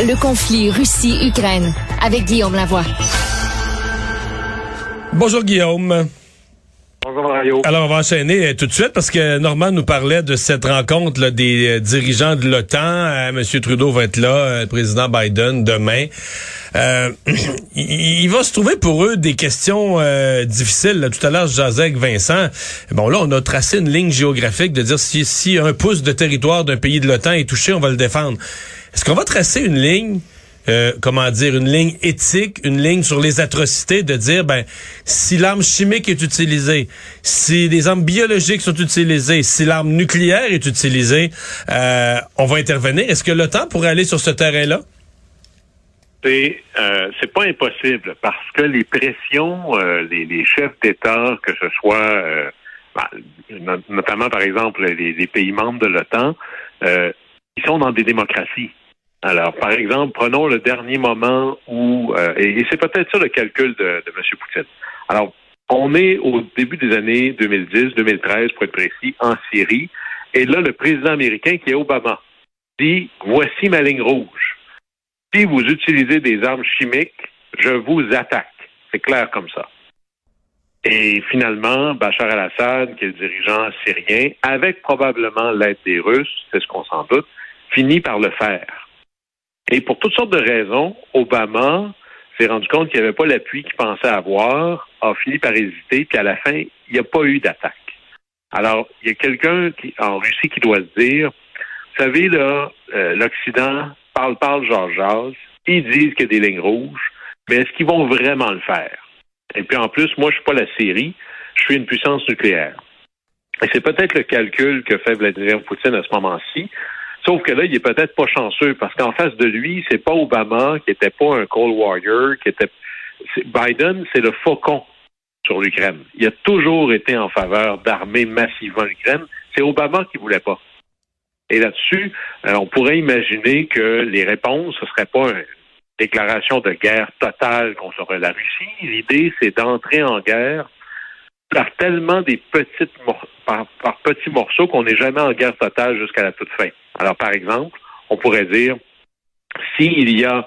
Le conflit Russie-Ukraine avec Guillaume Lavoie. Bonjour Guillaume. Bonjour Mario. Alors on va enchaîner euh, tout de suite parce que Normand nous parlait de cette rencontre là, des euh, dirigeants de l'OTAN. Euh, Monsieur Trudeau va être là, le président Biden demain. il, va se trouver pour eux des questions difficiles. Tout à l'heure, je avec Vincent. Bon là, on a tracé une ligne géographique de dire si, si un pouce de territoire d'un pays de l'OTAN est touché, on va le défendre. Est-ce qu'on va tracer une ligne euh, comment dire, une ligne éthique, une ligne sur les atrocités, de dire, ben, si l'arme chimique est utilisée, si les armes biologiques sont utilisées, si l'arme nucléaire est utilisée, euh, on va intervenir? Est-ce que l'OTAN pourrait aller sur ce terrain-là? C'est euh, c'est pas impossible parce que les pressions, euh, les, chefs d'État, que ce soit ben, notamment par exemple les, les pays membres de l'OTAN, ils sont dans des démocraties. Alors, par exemple, prenons le dernier moment où, euh, et, c'est peut-être ça le calcul de, de M. Poutine. Alors, on est au début des années 2010, 2013, pour être précis, en Syrie, et là, le président américain, qui est Obama, dit, voici ma ligne rouge. Si vous utilisez des armes chimiques, je vous attaque. C'est clair comme ça. Et finalement, Bachar al-Assad, qui est le dirigeant syrien, avec probablement l'aide des Russes, c'est ce qu'on s'en doute, finit par le faire. Et pour toutes sortes de raisons, Obama s'est rendu compte qu'il n'y avait pas l'appui qu'il pensait avoir, a fini par hésiter, puis à la fin, il n'y a pas eu d'attaque. Alors, il y a quelqu'un en Russie qui doit se dire, vous savez, là, euh, l'Occident parle, parle, genre, jase, ils disent qu'il y a des lignes rouges, mais est-ce qu'ils vont vraiment le faire? Et puis en plus, moi, je suis pas la Syrie, je suis une puissance nucléaire. Et c'est peut-être le calcul que fait Vladimir Poutine à ce moment-ci. Sauf que là, il est peut-être pas chanceux parce qu'en face de lui, c'est pas Obama qui était pas un Cold Warrior, qui était Biden, c'est le faucon sur l'Ukraine. Il a toujours été en faveur d'armer massivement l'Ukraine. C'est Obama qui voulait pas. Et là-dessus, euh, on pourrait imaginer que les réponses, ce serait pas une déclaration de guerre totale contre la Russie. L'idée, c'est d'entrer en guerre par tellement des petites par, petits morceaux qu'on n'est jamais en guerre totale jusqu'à la toute fin. Alors, par exemple, on pourrait dire s'il y a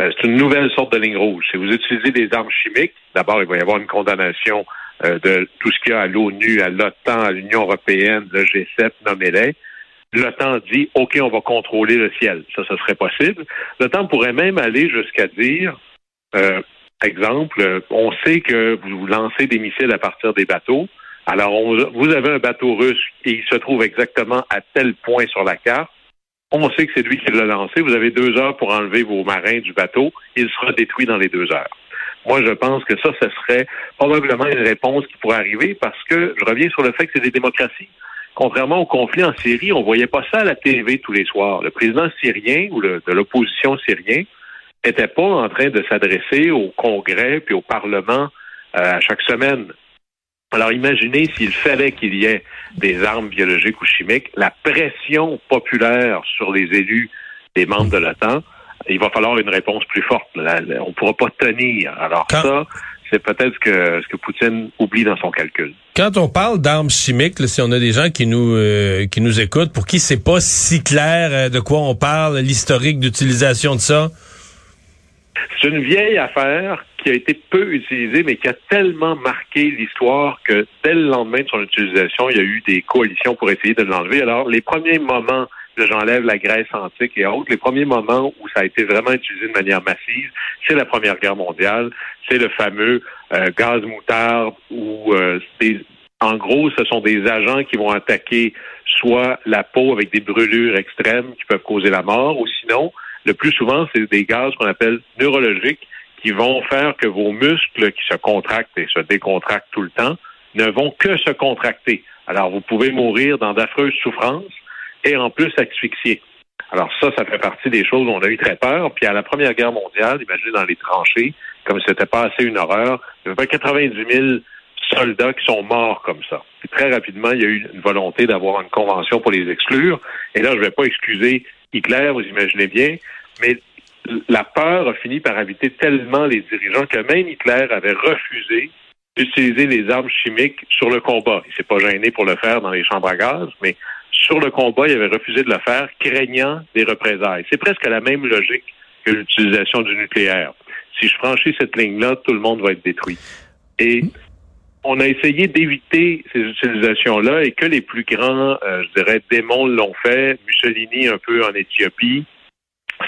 euh, c'est une nouvelle sorte de ligne rouge. Si vous utilisez des armes chimiques, d'abord, il va y avoir une condamnation euh, de tout ce qu'il y a à l'ONU, à l'OTAN, à l'Union européenne, le G7, nommez-les. L'OTAN dit OK, on va contrôler le ciel. Ça, ce serait possible. L'OTAN pourrait même aller jusqu'à dire euh, Exemple, on sait que vous lancez des missiles à partir des bateaux. Alors, vous avez un bateau russe et il se trouve exactement à tel point sur la carte. On sait que c'est lui qui l'a lancé. Vous avez deux heures pour enlever vos marins du bateau. Il sera détruit dans les deux heures. Moi, je pense que ça, ce serait probablement une réponse qui pourrait arriver parce que je reviens sur le fait que c'est des démocraties. Contrairement au conflit en Syrie, on voyait pas ça à la TV tous les soirs. Le président syrien ou de l'opposition syrien n'était pas en train de s'adresser au Congrès puis au Parlement euh, à chaque semaine. Alors imaginez s'il fallait qu'il y ait des armes biologiques ou chimiques, la pression populaire sur les élus des membres de l'OTAN, il va falloir une réponse plus forte. on ne pourra pas tenir. Alors ça, c'est peut-être ce que, ce que Poutine oublie dans son calcul. Quand on parle d'armes chimiques, si on a des gens qui nous euh, qui nous écoutent, pour qui c'est pas si clair euh, de quoi on parle, l'historique d'utilisation de ça, c'est une vieille affaire qui a été peu utilisée, mais qui a tellement marqué l'histoire que dès le lendemain de son utilisation, il y a eu des coalitions pour essayer de l'enlever. Alors, les premiers moments de j'enlève la Grèce antique et autres, les premiers moments où ça a été vraiment utilisé de manière massive, c'est la Première Guerre mondiale, c'est le fameux euh, gaz moutarde où euh, en gros, ce sont des agents qui vont attaquer soit la peau avec des brûlures extrêmes qui peuvent causer la mort, ou sinon le plus souvent, c'est des gaz qu'on appelle neurologiques qui vont faire que vos muscles qui se contractent et se décontractent tout le temps ne vont que se contracter. Alors, vous pouvez mourir dans d'affreuses souffrances et en plus asphyxier. Alors ça, ça fait partie des choses où on a eu très peur. Puis à la Première Guerre mondiale, imaginez dans les tranchées, comme c'était pas assez une horreur, il y avait 90 000 soldats qui sont morts comme ça. Puis très rapidement, il y a eu une volonté d'avoir une convention pour les exclure. Et là, je ne vais pas excuser Hitler, vous imaginez bien, mais la peur a fini par habiter tellement les dirigeants que même Hitler avait refusé d'utiliser les armes chimiques sur le combat. Il s'est pas gêné pour le faire dans les chambres à gaz, mais sur le combat, il avait refusé de le faire, craignant des représailles. C'est presque la même logique que l'utilisation du nucléaire. Si je franchis cette ligne-là, tout le monde va être détruit. Et on a essayé d'éviter ces utilisations-là et que les plus grands, euh, je dirais, démons l'ont fait. Mussolini un peu en Éthiopie.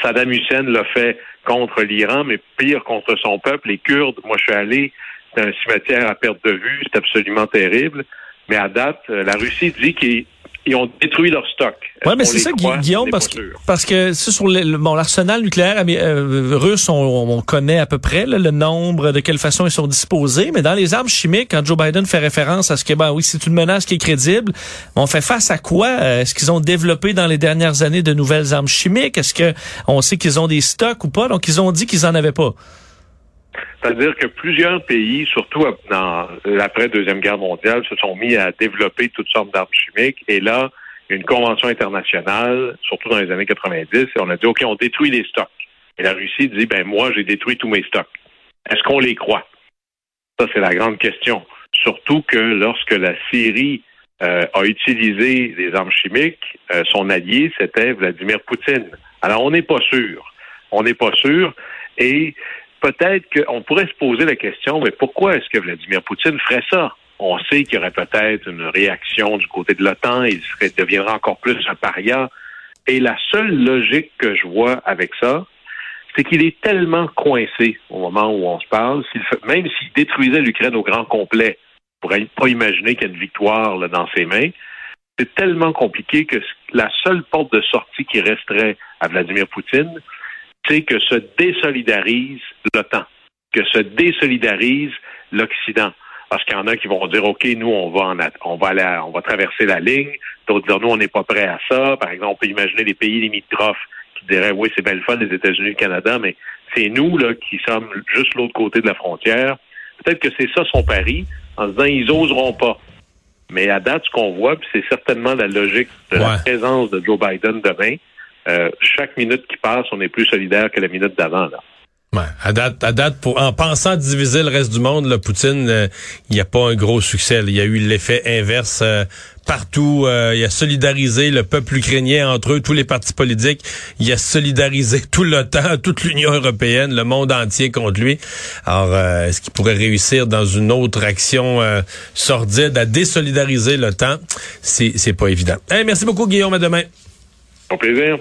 Saddam Hussein l'a fait contre l'Iran, mais pire contre son peuple. Les Kurdes, moi je suis allé, c'est un cimetière à perte de vue, c'est absolument terrible. Mais à date, euh, la Russie dit qu'ils ils ont détruit leur stock. Oui, mais c'est ça, Guillaume, parce que, parce que sur le, bon, l'arsenal nucléaire euh, russe, on, connaît à peu près le nombre, de quelle façon ils sont disposés, mais dans les armes chimiques, quand Joe Biden fait référence à ce que, ben oui, c'est une menace qui est crédible, on fait face à quoi? Euh, est-ce qu'ils ont développé dans les dernières années de nouvelles armes chimiques? Est-ce que on sait qu'ils ont des stocks ou pas? Donc, ils ont dit qu'ils en avaient pas. C'est-à-dire que plusieurs pays, surtout dans l'après-deuxième guerre mondiale, se sont mis à développer toutes sortes d'armes chimiques. Et là, une convention internationale, surtout dans les années 90, et on a dit, OK, on détruit les stocks. Et la Russie dit, ben moi, j'ai détruit tous mes stocks. Est-ce qu'on les croit? Ça, c'est la grande question. Surtout que lorsque la Syrie euh, a utilisé des armes chimiques, euh, son allié, c'était Vladimir Poutine. Alors, on n'est pas sûr. On n'est pas sûr. Et peut-être qu'on pourrait se poser la question, mais pourquoi est-ce que Vladimir Poutine ferait ça? On sait qu'il y aurait peut-être une réaction du côté de l'OTAN, il serait, deviendra encore plus un paria. Et la seule logique que je vois avec ça, c'est qu'il est tellement coincé au moment où on se parle, même s'il détruisait l'Ukraine au grand complet, on pourrait pas imaginer qu'il y a une victoire là, dans ses mains. C'est tellement compliqué que la seule porte de sortie qui resterait à Vladimir Poutine, c'est que se désolidarise l'OTAN, que se désolidarise l'Occident. Parce qu'il y en a qui vont dire, OK, nous, on va en, on va aller, on va traverser la ligne. D'autres dire, nous, on n'est pas prêt à ça. Par exemple, on peut imaginer les pays limitrophes qui diraient, oui, c'est belle fun, les États-Unis, le Canada, mais c'est nous, là, qui sommes juste l'autre côté de la frontière. Peut-être que c'est ça son pari, en se disant, ils oseront pas. Mais à date, ce qu'on voit, c'est certainement la logique de la présence de Joe Biden demain, euh, chaque minute qui passe, on est plus solidaire que la minute d'avant. Là. Ouais, à date, à date, pour, en pensant diviser le reste du monde, le Poutine, euh, il n'y a pas un gros succès. Il y a eu l'effet inverse euh, partout. il a solidarisé le peuple ukrainien entre eux, tous les partis politiques. Il a solidarisé tout l'OTAN, toute l'Union européenne, le monde entier contre lui. Alors, est-ce qu'il pourrait réussir dans une autre action sordide à désolidariser l'OTAN? C'est, c'est pas évident. merci beaucoup, Guillaume. À demain. Au plaisir.